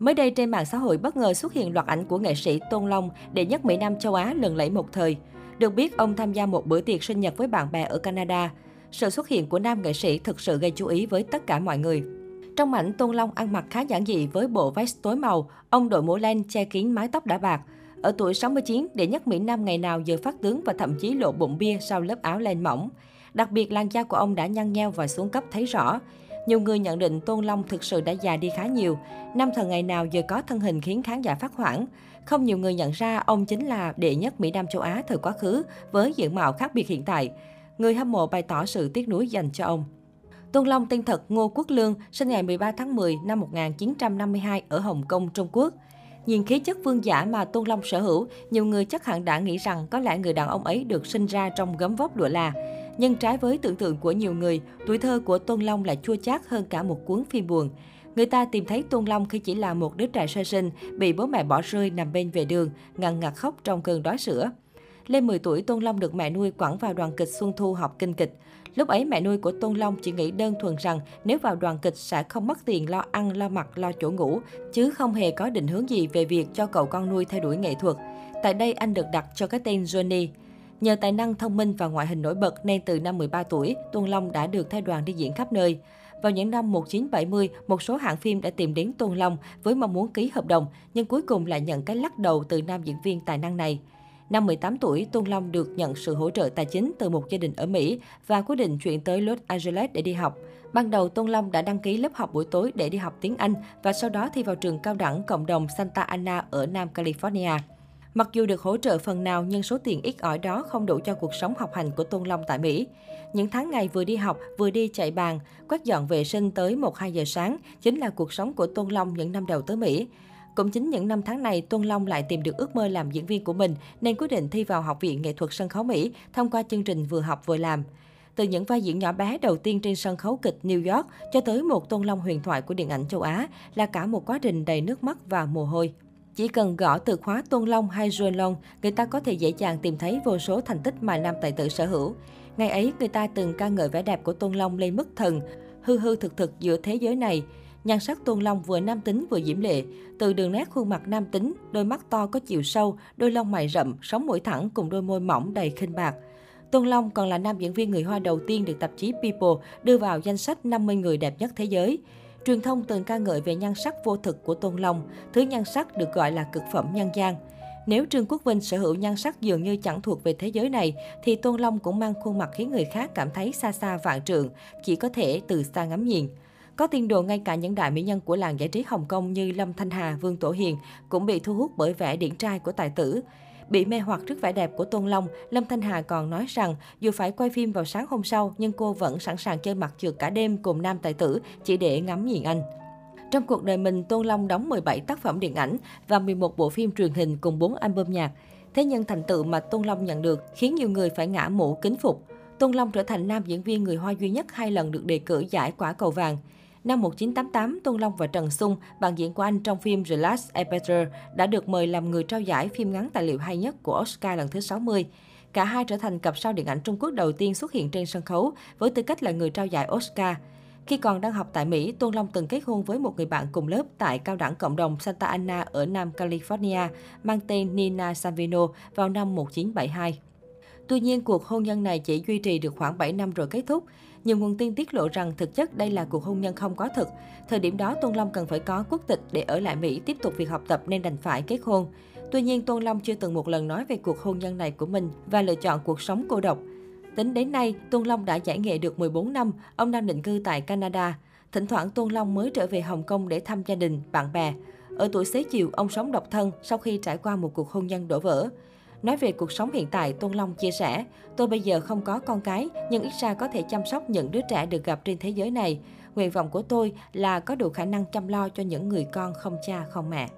Mới đây trên mạng xã hội bất ngờ xuất hiện loạt ảnh của nghệ sĩ Tôn Long, đệ nhất Mỹ Nam châu Á lừng lẫy một thời. Được biết, ông tham gia một bữa tiệc sinh nhật với bạn bè ở Canada. Sự xuất hiện của nam nghệ sĩ thực sự gây chú ý với tất cả mọi người. Trong ảnh, Tôn Long ăn mặc khá giản dị với bộ vest tối màu, ông đội mũ len che kín mái tóc đã bạc. Ở tuổi 69, đệ nhất Mỹ Nam ngày nào giờ phát tướng và thậm chí lộ bụng bia sau lớp áo len mỏng. Đặc biệt, làn da của ông đã nhăn nheo và xuống cấp thấy rõ. Nhiều người nhận định Tôn Long thực sự đã già đi khá nhiều. Nam thần ngày nào giờ có thân hình khiến khán giả phát hoảng. Không nhiều người nhận ra ông chính là đệ nhất Mỹ Nam châu Á thời quá khứ với diện mạo khác biệt hiện tại. Người hâm mộ bày tỏ sự tiếc nuối dành cho ông. Tôn Long tên thật Ngô Quốc Lương, sinh ngày 13 tháng 10 năm 1952 ở Hồng Kông, Trung Quốc. Nhìn khí chất vương giả mà Tôn Long sở hữu, nhiều người chắc hẳn đã nghĩ rằng có lẽ người đàn ông ấy được sinh ra trong gấm vóc lụa là. Nhưng trái với tưởng tượng của nhiều người, tuổi thơ của Tôn Long lại chua chát hơn cả một cuốn phim buồn. Người ta tìm thấy Tôn Long khi chỉ là một đứa trẻ sơ sinh, bị bố mẹ bỏ rơi nằm bên vệ đường, ngằn ngặt khóc trong cơn đói sữa. Lên 10 tuổi, Tôn Long được mẹ nuôi quẳng vào đoàn kịch Xuân Thu học kinh kịch. Lúc ấy mẹ nuôi của Tôn Long chỉ nghĩ đơn thuần rằng nếu vào đoàn kịch sẽ không mất tiền lo ăn, lo mặc, lo chỗ ngủ, chứ không hề có định hướng gì về việc cho cậu con nuôi theo đuổi nghệ thuật. Tại đây anh được đặt cho cái tên Johnny. Nhờ tài năng thông minh và ngoại hình nổi bật nên từ năm 13 tuổi, Tuân Long đã được theo đoàn đi diễn khắp nơi. Vào những năm 1970, một số hãng phim đã tìm đến Tuân Long với mong muốn ký hợp đồng, nhưng cuối cùng lại nhận cái lắc đầu từ nam diễn viên tài năng này. Năm 18 tuổi, Tuân Long được nhận sự hỗ trợ tài chính từ một gia đình ở Mỹ và quyết định chuyển tới Los Angeles để đi học. Ban đầu, Tuân Long đã đăng ký lớp học buổi tối để đi học tiếng Anh và sau đó thi vào trường cao đẳng cộng đồng Santa Ana ở Nam California. Mặc dù được hỗ trợ phần nào nhưng số tiền ít ỏi đó không đủ cho cuộc sống học hành của Tôn Long tại Mỹ. Những tháng ngày vừa đi học, vừa đi chạy bàn, quét dọn vệ sinh tới 1-2 giờ sáng chính là cuộc sống của Tôn Long những năm đầu tới Mỹ. Cũng chính những năm tháng này, Tôn Long lại tìm được ước mơ làm diễn viên của mình nên quyết định thi vào Học viện Nghệ thuật Sân khấu Mỹ thông qua chương trình vừa học vừa làm. Từ những vai diễn nhỏ bé đầu tiên trên sân khấu kịch New York cho tới một Tôn Long huyền thoại của điện ảnh châu Á là cả một quá trình đầy nước mắt và mồ hôi. Chỉ cần gõ từ khóa Tôn Long hay Juan Long, người ta có thể dễ dàng tìm thấy vô số thành tích mà nam tài tử sở hữu. Ngày ấy, người ta từng ca ngợi vẻ đẹp của Tôn Long lên mức thần, hư hư thực thực giữa thế giới này. Nhan sắc Tôn Long vừa nam tính vừa diễm lệ, từ đường nét khuôn mặt nam tính, đôi mắt to có chiều sâu, đôi lông mày rậm, sống mũi thẳng cùng đôi môi mỏng đầy khinh bạc. Tôn Long còn là nam diễn viên người Hoa đầu tiên được tạp chí People đưa vào danh sách 50 người đẹp nhất thế giới. Truyền thông từng ca ngợi về nhan sắc vô thực của Tôn Long, thứ nhan sắc được gọi là cực phẩm nhân gian. Nếu Trương Quốc Vinh sở hữu nhan sắc dường như chẳng thuộc về thế giới này, thì Tôn Long cũng mang khuôn mặt khiến người khác cảm thấy xa xa vạn trượng, chỉ có thể từ xa ngắm nhìn. Có tiên đồn ngay cả những đại mỹ nhân của làng giải trí Hồng Kông như Lâm Thanh Hà, Vương Tổ Hiền cũng bị thu hút bởi vẻ điển trai của tài tử. Bị mê hoặc trước vẻ đẹp của Tôn Long, Lâm Thanh Hà còn nói rằng dù phải quay phim vào sáng hôm sau nhưng cô vẫn sẵn sàng chơi mặt trượt cả đêm cùng nam tài tử chỉ để ngắm nhìn anh. Trong cuộc đời mình, Tôn Long đóng 17 tác phẩm điện ảnh và 11 bộ phim truyền hình cùng 4 album nhạc. Thế nhưng thành tựu mà Tôn Long nhận được khiến nhiều người phải ngã mũ kính phục. Tôn Long trở thành nam diễn viên người Hoa duy nhất hai lần được đề cử giải quả cầu vàng. Năm 1988, Tôn Long và Trần Sung, bạn diễn của anh trong phim The Last Emperor, đã được mời làm người trao giải phim ngắn tài liệu hay nhất của Oscar lần thứ 60. Cả hai trở thành cặp sao điện ảnh Trung Quốc đầu tiên xuất hiện trên sân khấu với tư cách là người trao giải Oscar. Khi còn đang học tại Mỹ, Tôn Long từng kết hôn với một người bạn cùng lớp tại cao đẳng cộng đồng Santa Ana ở Nam California, mang tên Nina Savino vào năm 1972. Tuy nhiên, cuộc hôn nhân này chỉ duy trì được khoảng 7 năm rồi kết thúc. Nhiều nguồn tin tiết lộ rằng thực chất đây là cuộc hôn nhân không có thực. Thời điểm đó, Tôn Long cần phải có quốc tịch để ở lại Mỹ tiếp tục việc học tập nên đành phải kết hôn. Tuy nhiên, Tôn Long chưa từng một lần nói về cuộc hôn nhân này của mình và lựa chọn cuộc sống cô độc. Tính đến nay, Tôn Long đã giải nghệ được 14 năm, ông đang định cư tại Canada. Thỉnh thoảng Tôn Long mới trở về Hồng Kông để thăm gia đình, bạn bè. Ở tuổi xế chiều, ông sống độc thân sau khi trải qua một cuộc hôn nhân đổ vỡ. Nói về cuộc sống hiện tại, Tôn Long chia sẻ, tôi bây giờ không có con cái, nhưng ít ra có thể chăm sóc những đứa trẻ được gặp trên thế giới này. Nguyện vọng của tôi là có đủ khả năng chăm lo cho những người con không cha không mẹ.